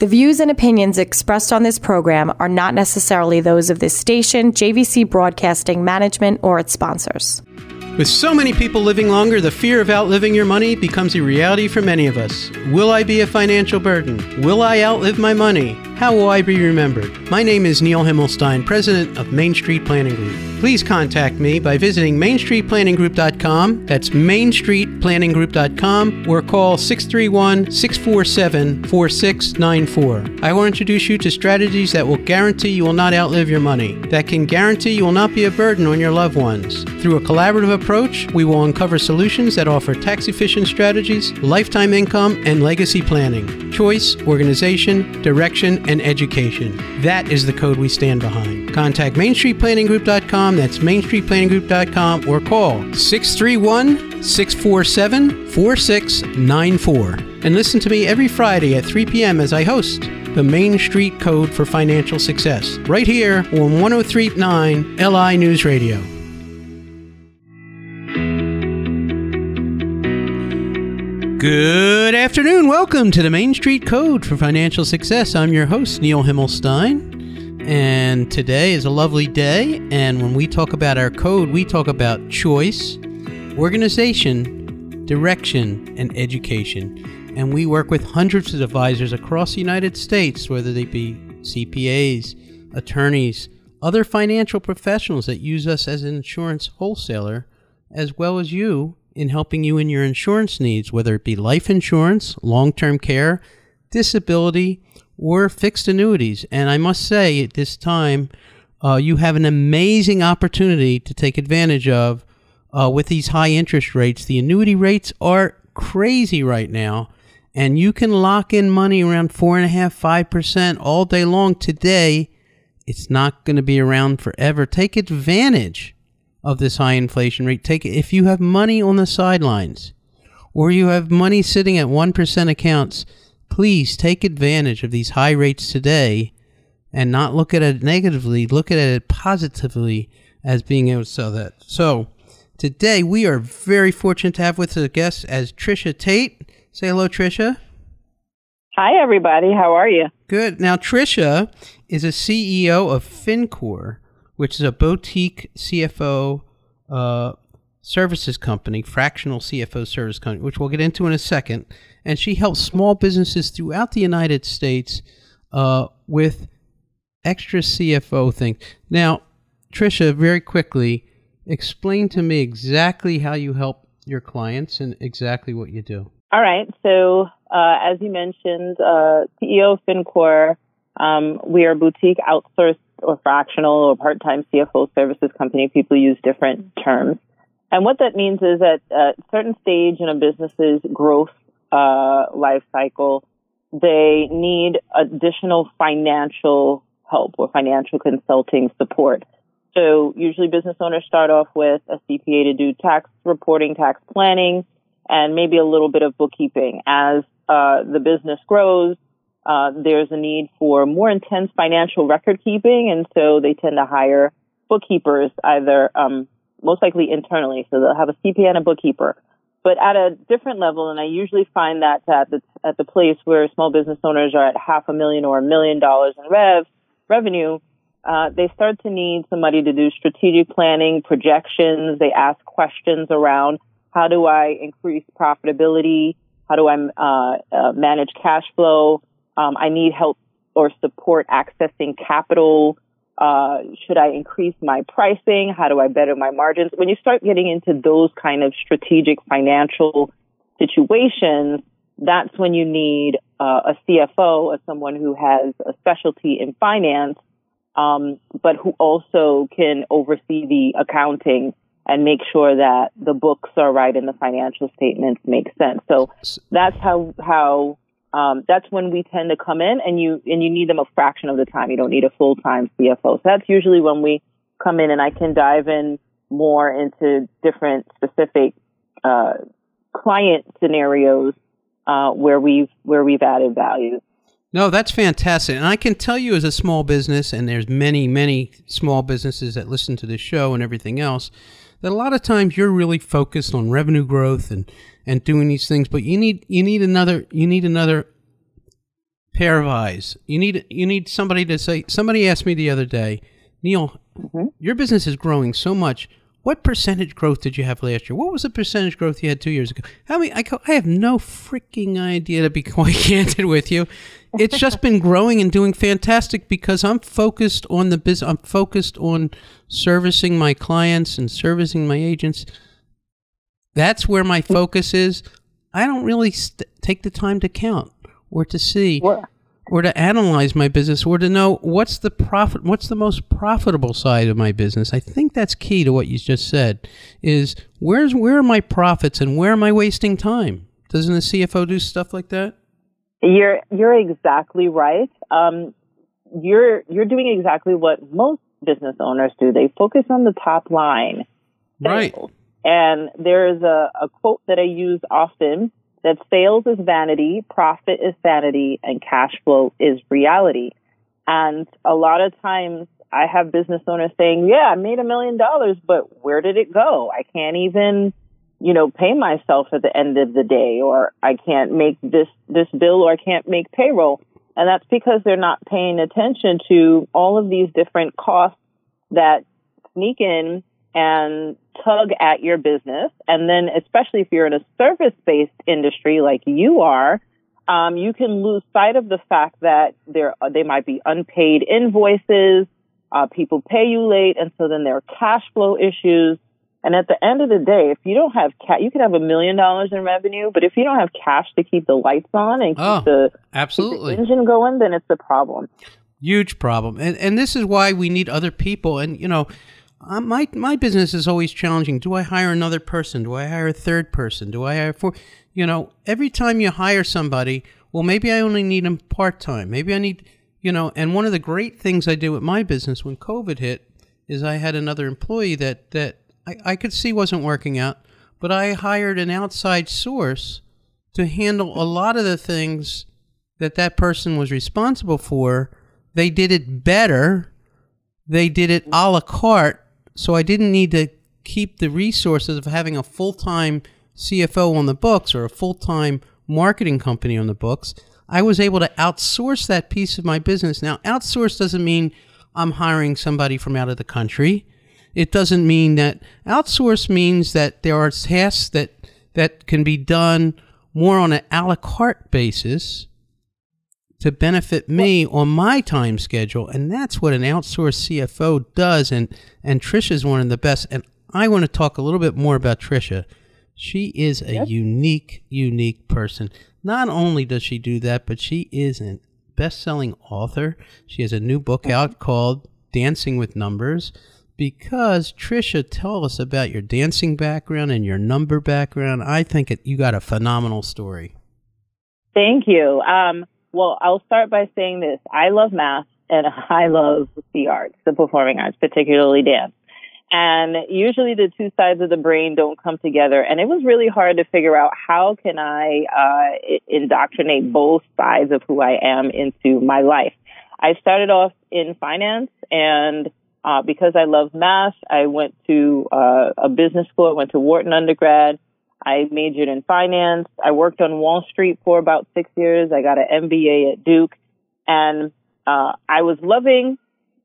The views and opinions expressed on this program are not necessarily those of this station, JVC Broadcasting Management, or its sponsors. With so many people living longer, the fear of outliving your money becomes a reality for many of us. Will I be a financial burden? Will I outlive my money? How will I be remembered? My name is Neil Himmelstein, president of Main Street Planning Group. Please contact me by visiting mainstreetplanninggroup.com. That's mainstreetplanninggroup.com or call 631 647 4694. I will introduce you to strategies that will guarantee you will not outlive your money, that can guarantee you will not be a burden on your loved ones. Through a collaborative approach, we will uncover solutions that offer tax efficient strategies, lifetime income, and legacy planning, choice, organization, direction, and education. That is the code we stand behind. Contact MainStreetPlanningGroup.com, that's MainStreetPlanningGroup.com, or call 631 647 4694. And listen to me every Friday at 3 p.m. as I host the Main Street Code for Financial Success, right here on 1039 LI News Radio. Good afternoon. Welcome to the Main Street Code for Financial Success. I'm your host, Neil Himmelstein. And today is a lovely day. And when we talk about our code, we talk about choice, organization, direction, and education. And we work with hundreds of advisors across the United States, whether they be CPAs, attorneys, other financial professionals that use us as an insurance wholesaler, as well as you in helping you in your insurance needs, whether it be life insurance, long term care, disability, or fixed annuities. And I must say, at this time, uh, you have an amazing opportunity to take advantage of uh, with these high interest rates. The annuity rates are crazy right now, and you can lock in money around four and a half, five percent all day long. Today, it's not going to be around forever. Take advantage of this high inflation rate. Take it if you have money on the sidelines or you have money sitting at 1% accounts, please take advantage of these high rates today and not look at it negatively, look at it positively as being able to sell that. So, today we are very fortunate to have with us a guest as Tricia Taitt. Say hello, Tricia. Hi, everybody. How are you? Good. Now, Tricia is a CEO of FinCore, which is a boutique CFO uh, services company, fractional CFO service company, which we'll get into in a second. And she helps small businesses throughout the United States uh, with extra CFO things. Now, Tricia, very quickly, explain to me exactly how you help your clients and exactly what you do. All right. So, uh, as you mentioned, uh, CEO of FinCore, um, we are a boutique outsourced or fractional or part-time CFO services company. People use different terms. And what that means is that at a certain stage in a business's growth uh, life cycle, they need additional financial help or financial consulting support. So usually business owners start off with a CPA to do tax reporting, tax planning, and maybe a little bit of bookkeeping. As uh, the business grows, uh, there's a need for more intense financial record keeping, and so they tend to hire bookkeepers, either um, most likely internally. So they'll have a CPA and a bookkeeper. But at a different level, and I usually find that at the, at the place where small business owners are at half a million or a million dollars in rev revenue, uh, they start to need somebody to do strategic planning, projections. They ask questions around how do I increase profitability? How do I uh, uh, manage cash flow? Um, I need help or support accessing capital. Uh, should I increase my pricing? How do I better my margins? When you start getting into those kind of strategic financial situations, that's when you need uh, a CFO or someone who has a specialty in finance, um, but who also can oversee the accounting and make sure that the books are right and the financial statements make sense. So that's how how um, that's when we tend to come in and you and you need them a fraction of the time. You don't need a full time CFO. So that's usually when we come in and I can dive in more into different specific uh, client scenarios uh, where we've where we've added value. No, that's fantastic. And I can tell you as a small business, and there's many, many small businesses that listen to this show and everything else, that a lot of times you're really focused on revenue growth and and doing these things, but you need you need another you need another pair of eyes. You need you need somebody to say. Somebody asked me the other day, Neil, mm-hmm. your business is growing so much. What percentage growth did you have last year? What was the percentage growth you had two years ago? How many? I, I have no freaking idea to be quite candid with you. It's just been growing and doing fantastic because I'm focused on the business. I'm focused on servicing my clients and servicing my agents. That's where my focus is. I don't really st- take the time to count or to see? Or to analyze my business or to know what's the profit what's the most profitable side of my business. I think that's key to what you just said is where's where are my profits and where am i wasting time? Doesn't a cfo do stuff like that? You're you're exactly right. Um, you're you're doing exactly what most business owners do. They focus on the top line. Right. And there's a, a quote that i use often that sales is vanity, profit is sanity, and cash flow is reality. And a lot of times I have business owners saying, yeah, I made a million dollars, but where did it go? I can't even, you know, pay myself at the end of the day, or I can't make this, this bill, or I can't make payroll. And that's because they're not paying attention to all of these different costs that sneak in and tug at your business. And then, especially if you're in a service based industry like you are, um, you can lose sight of the fact that there they might be unpaid invoices, uh, people pay you late, and so then there are cash flow issues. And at the end of the day, if you don't have cash, you could have a million dollars in revenue, but if you don't have cash to keep the lights on and keep, oh, the, absolutely. Keep the engine going, then it's a problem. Huge problem, and and this is why we need other people. And you know, uh, my my business is always challenging. Do I hire another person? Do I hire a third person? Do I hire four? You know, every time you hire somebody, well, maybe I only need them part time. Maybe I need, you know. And one of the great things I did with my business when COVID hit is I had another employee that that I, I could see wasn't working out, but I hired an outside source to handle a lot of the things that that person was responsible for. They did it better. They did it a la carte so I didn't need to keep the resources of having a full time CFO on the books or a full time marketing company on the books. I was able to outsource that piece of my business. Now, outsource doesn't mean I'm hiring somebody from out of the country. It doesn't mean that outsource means that there are tasks that that can be done more on an a la carte basis to benefit me on my time schedule. And that's what an outsourced CFO does. And, and Tricia's one of the best. And I want to talk a little bit more about Tricia. She is a yep. unique, unique person. Not only does she do that, but she is a best selling author. She has a new book out mm-hmm. called Dancing with Numbers. Because Tricia, tell us about your dancing background and your number background. I think it, you got a phenomenal story. Thank you. Um, well, I'll start by saying this. I love math and I love the arts, the performing arts, particularly dance. And usually the two sides of the brain don't come together. And it was really hard to figure out how can I uh, indoctrinate both sides of who I am into my life. I started off in finance and uh, because I love math, I went to uh, a business school. I went to Wharton undergrad. I majored in finance. I worked on Wall Street for about six years. I got an MBA at Duke and, uh, I was loving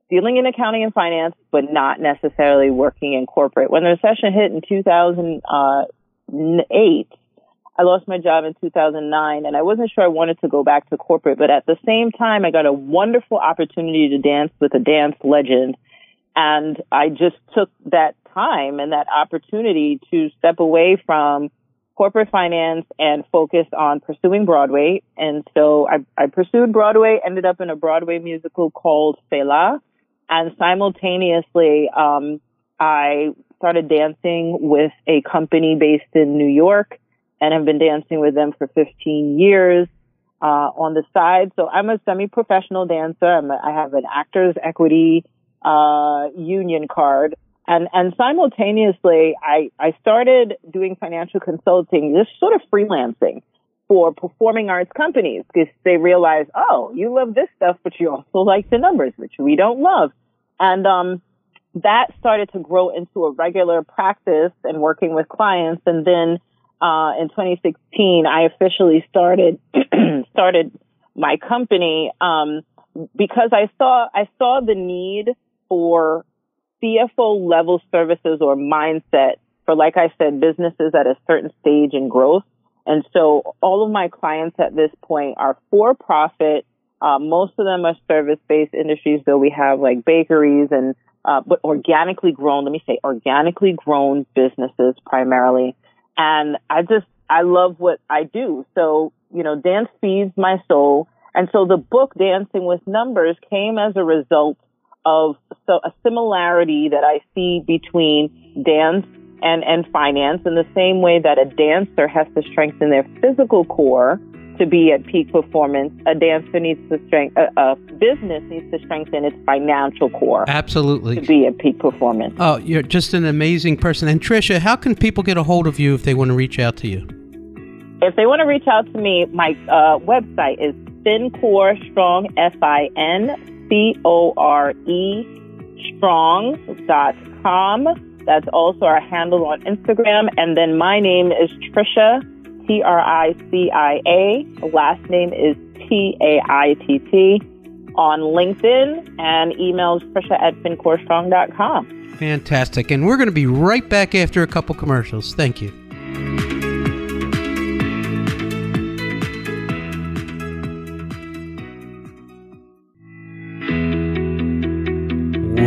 dealing in accounting and finance, but not necessarily working in corporate. When the recession hit in 2008, I lost my job in 2009 and I wasn't sure I wanted to go back to corporate, but at the same time, I got a wonderful opportunity to dance with a dance legend. And I just took that time and that opportunity to step away from corporate finance and focus on pursuing Broadway. And so I, I pursued Broadway, ended up in a Broadway musical called Fela. And simultaneously, um, I started dancing with a company based in New York and have been dancing with them for 15 years. Uh, on the side. So I'm a semi-professional dancer. I'm a, I have an actors equity, uh, union card and, and simultaneously, I, I started doing financial consulting, just sort of freelancing for performing arts companies because they realized, oh, you love this stuff, but you also like the numbers, which we don't love. And, um, that started to grow into a regular practice and working with clients. And then, uh, in 2016, I officially started, started my company, um, because I saw, I saw the need for CFO level services or mindset for, like I said, businesses at a certain stage in growth. And so all of my clients at this point are for profit. Uh, most of them are service based industries, though we have like bakeries and, uh, but organically grown, let me say organically grown businesses primarily. And I just, I love what I do. So, you know, dance feeds my soul. And so the book Dancing with Numbers came as a result of so a similarity that I see between dance and, and finance in the same way that a dancer has to strengthen their physical core to be at peak performance, a dancer needs to strengthen, a, a, business needs to strengthen its financial core. Absolutely. To be at peak performance. Oh, you're just an amazing person. And Tricia, how can people get a hold of you if they want to reach out to you? If they want to reach out to me, my uh, website is Fincore Strong, F I N C O R E strong.com. That's also our handle on Instagram. And then my name is Tricia, T R I C I A. Last name is T A I T T on LinkedIn and emails Tricia at fincorestrong.com. Fantastic. And we're going to be right back after a couple commercials. Thank you.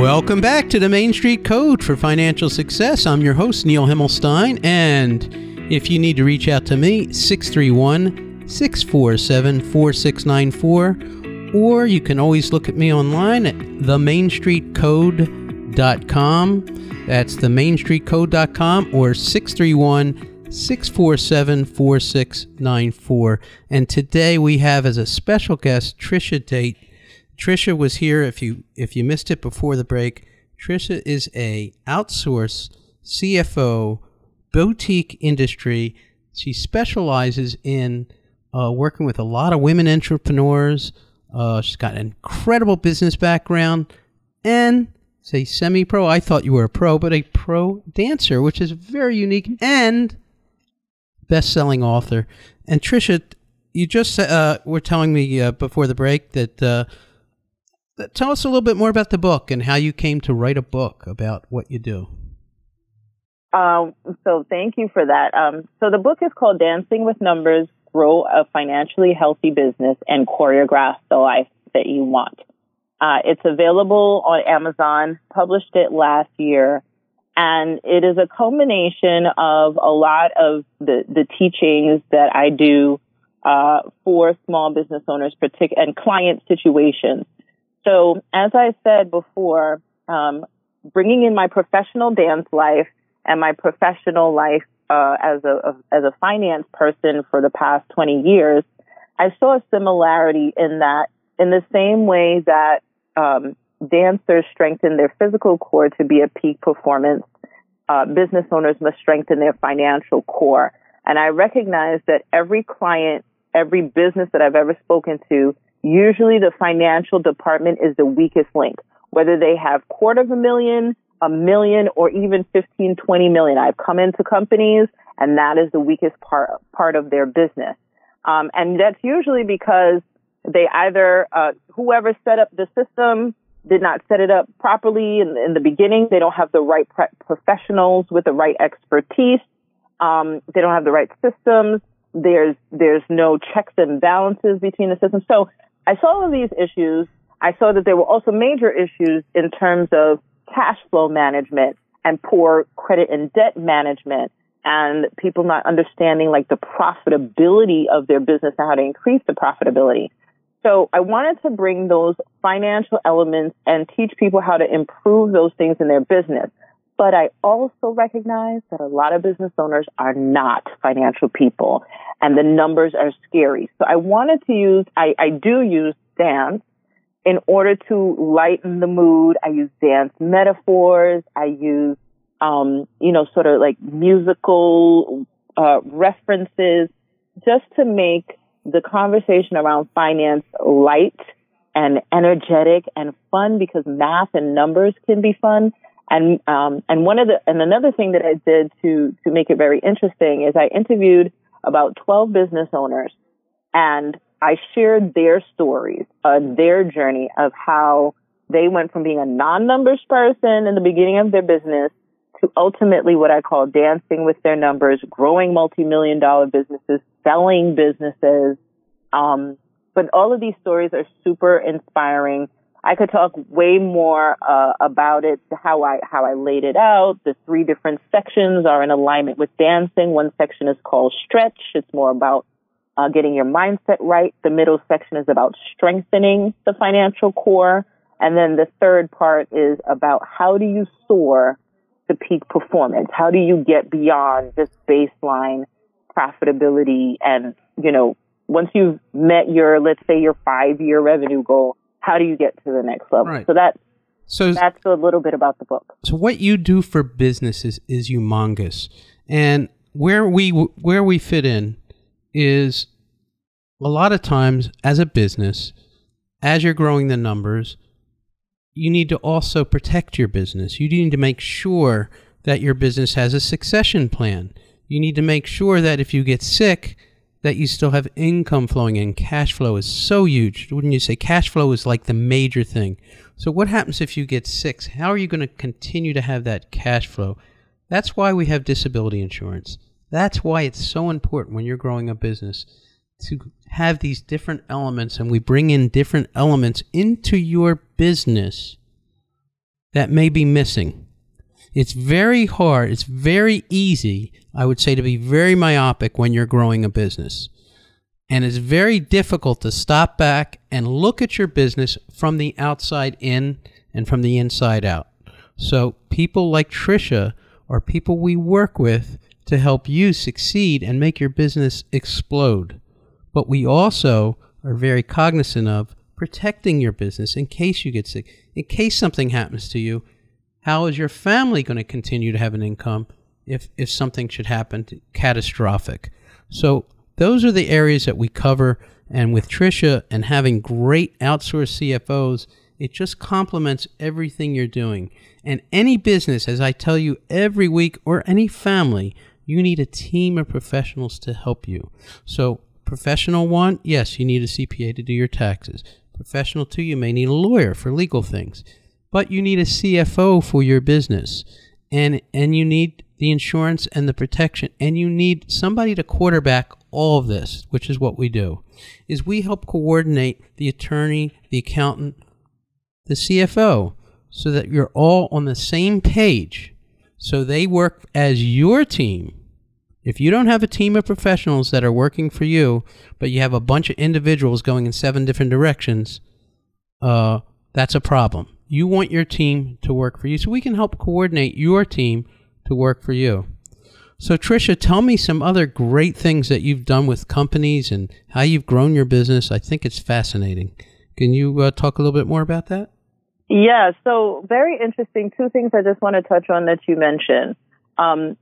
Welcome back to the Main Street Code for Financial Success. I'm your host, Neil Himmelstein, and if you need to reach out to me, 631 647 4694, or you can always look at me online at themainstreetcode.com. That's themainstreetcode.com or 631 647 4694. And today we have as a special guest Tricia Taitt Tricia was here. If you if you missed it before the break, Tricia is a outsource CFO boutique industry. She specializes in uh, working with a lot of women entrepreneurs. Uh, she's got an incredible business background and say semi-pro. I thought you were a pro, but a pro dancer, which is very unique and best-selling author. And Tricia, you just uh, were telling me uh, before the break that uh, tell us a little bit more about the book and how you came to write a book about what you do. Um, so thank you for that. Um, so the book is called Dancing with Numbers, Grow a Financially Healthy Business and Choreograph the Life That You Want. Uh, it's available on Amazon, published it last year, and it is a culmination of a lot of the, the teachings that I do uh, for small business owners partic- and client situations. So as I said before, um, bringing in my professional dance life and my professional life uh, as a as a finance person for the past 20 years, I saw a similarity in that in the same way that um, dancers strengthen their physical core to be a peak performance, uh, business owners must strengthen their financial core. And I recognize that every client, every business that I've ever spoken to Usually the financial department is the weakest link, whether they have quarter of a million, a million, or even 15, 20 million. I've come into companies and that is the weakest part, part of their business. Um, and that's usually because they either, uh, whoever set up the system did not set it up properly in, in the beginning. They don't have the right pre- professionals with the right expertise. Um, they don't have the right systems. There's, there's no checks and balances between the systems. So I saw all these issues. I saw that there were also major issues in terms of cash flow management and poor credit and debt management and people not understanding like the profitability of their business and how to increase the profitability. So I wanted to bring those financial elements and teach people how to improve those things in their business. But I also recognize that a lot of business owners are not financial people and the numbers are scary. So I wanted to use, I, I do use dance in order to lighten the mood. I use dance metaphors. I use, um, you know, sort of like musical, uh, references just to make the conversation around finance light and energetic and fun because math and numbers can be fun. And um, and one of the and another thing that I did to to make it very interesting is I interviewed about 12 business owners, and I shared their stories, uh, their journey of how they went from being a non-numbers person in the beginning of their business to ultimately what I call dancing with their numbers, growing multi-million dollar businesses, selling businesses. Um, but all of these stories are super inspiring. I could talk way more uh, about it, how I how I laid it out. The three different sections are in alignment with dancing. One section is called stretch. It's more about uh, getting your mindset right. The middle section is about strengthening the financial core, and then the third part is about how do you soar to peak performance? How do you get beyond just baseline profitability and you know once you've met your let's say your five year revenue goal how do you get to the next level? Right. So that so that's a little bit about the book. So what you do for businesses is humongous, and where we where we fit in is a lot of times as a business, as you're growing the numbers, you need to also protect your business. You need to make sure that your business has a succession plan. You need to make sure that if you get sick, that you still have income flowing in. Cash flow is so huge. Wouldn't you say cash flow is like the major thing? So, what happens if you get sick? How are you going to continue to have that cash flow? That's why we have disability insurance. That's why it's so important when you're growing a business to have these different elements and we bring in different elements into your business that may be missing. It's very hard, it's very easy, I would say, to be very myopic when you're growing a business. And it's very difficult to stop back and look at your business from the outside in and from the inside out. So, people like Tricia are people we work with to help you succeed and make your business explode. But we also are very cognizant of protecting your business in case you get sick, in case something happens to you, how is your family going to continue to have an income if, if something should happen to, catastrophic? So those are the areas that we cover. And with Tricia and having great outsourced CFOs, it just complements everything you're doing. And any business, as I tell you every week, or any family, you need a team of professionals to help you. So, professional one, yes, you need a CPA to do your taxes. Professional two, you may need a lawyer for legal things but you need a CFO for your business. And, and you need the insurance and the protection and you need somebody to quarterback all of this which is what we do is we help coordinate the attorney the accountant the cfo so that you're all on the same page. So they work as your team. If you don't have a team of professionals that are working for you but you have a bunch of individuals going in seven different directions uh, that's a problem you want your team to work for you. So we can help coordinate your team to work for you. So, Tricia, tell me some other great things that you've done with companies and how you've grown your business. I think it's fascinating. Can you uh, talk a little bit more about that? Yeah, so very interesting. Two things I just want to touch on that you mentioned. Um,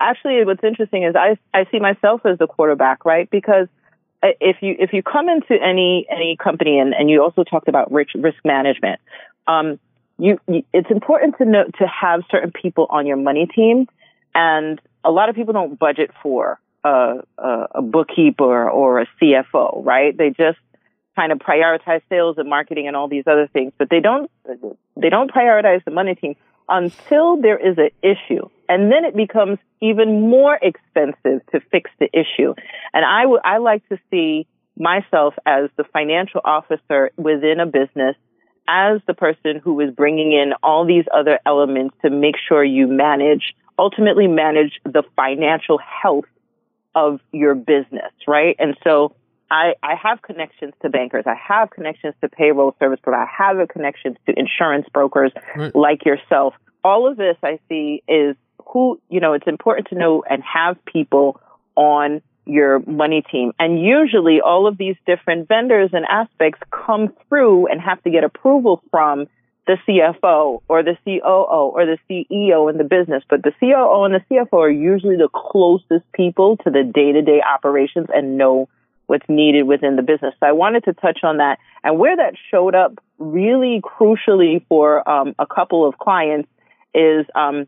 actually, what's interesting is I, I see myself as the quarterback, right? Because if you if you come into any any company and, and you also talked about risk risk management, um, you, you, it's important to to have certain people on your money team, and a lot of people don't budget for a, a, a bookkeeper or a CFO, right? They just kind of prioritize sales and marketing and all these other things, but they don't they don't prioritize the money team until there is an issue. And then it becomes even more expensive to fix the issue. And I, w- I like to see myself as the financial officer within a business as the person who is bringing in all these other elements to make sure you manage, ultimately manage the financial health of your business, right? And so I, I have connections to bankers. I have connections to payroll service providers. I have connections to insurance brokers right. like yourself. All of this I see is who, you know, it's important to know and have people on your money team. And usually all of these different vendors and aspects come through and have to get approval from the CFO or the COO or the CEO in the business. But the COO and the CFO are usually the closest people to the day to day operations and know what's needed within the business. So I wanted to touch on that and where that showed up really crucially for um, a couple of clients is um,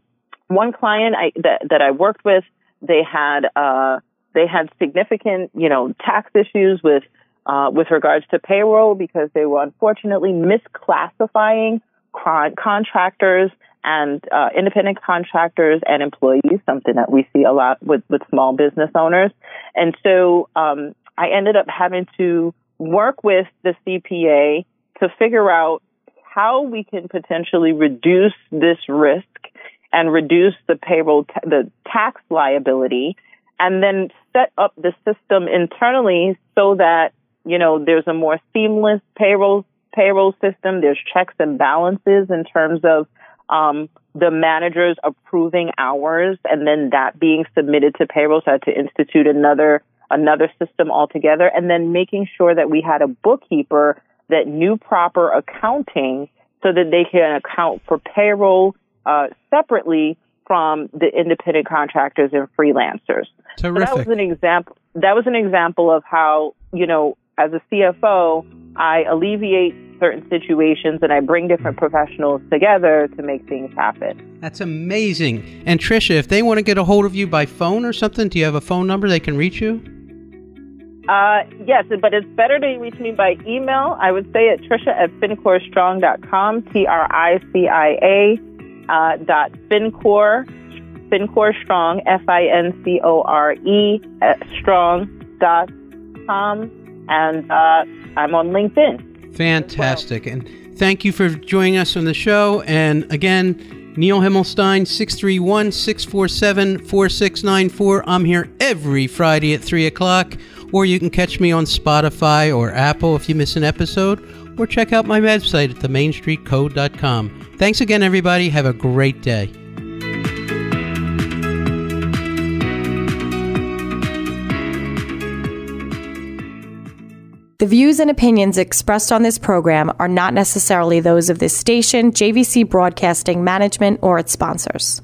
one client I, that, that I worked with. They had uh, they had significant, you know, tax issues with uh, with regards to payroll because they were unfortunately misclassifying con- contractors and uh, independent contractors and employees, something that we see a lot with, with small business owners. And so um, I ended up having to work with the CPA to figure out how we can potentially reduce this risk and reduce the payroll, t- the tax liability, and then set up the system internally so that you know there's a more seamless payroll payroll system. There's checks and balances in terms of um, the managers approving hours and then that being submitted to payroll. So I had to institute another another system altogether, and then making sure that we had a bookkeeper that knew proper accounting so that they can account for payroll uh, separately from the independent contractors and freelancers. Terrific. So that was an example. That was an example of how you know, as a CFO, I alleviate certain situations and I bring different professionals together to make things happen. That's amazing. And Tricia, if they want to get a hold of you by phone or something, do you have a phone number they can reach you? Uh, yes, but it's better to reach me by email. I would say at Tricia at fincorestrong.com, T-R-I-C-I-A uh, dot fincore, fincore strong, F-I-N-C-O-R-E, strong dot com. And uh, I'm on LinkedIn. Fantastic. And thank you for joining us on the show. And again, Neil Himmelstein, 631 647 4694. I'm here every Friday at 3 o'clock or you can catch me on Spotify or Apple if you miss an episode, or check out my website at themainstreetcode.com. Thanks again, everybody. Have a great day. The views and opinions expressed on this program are not necessarily those of this station, JVC Broadcasting Management, or its sponsors.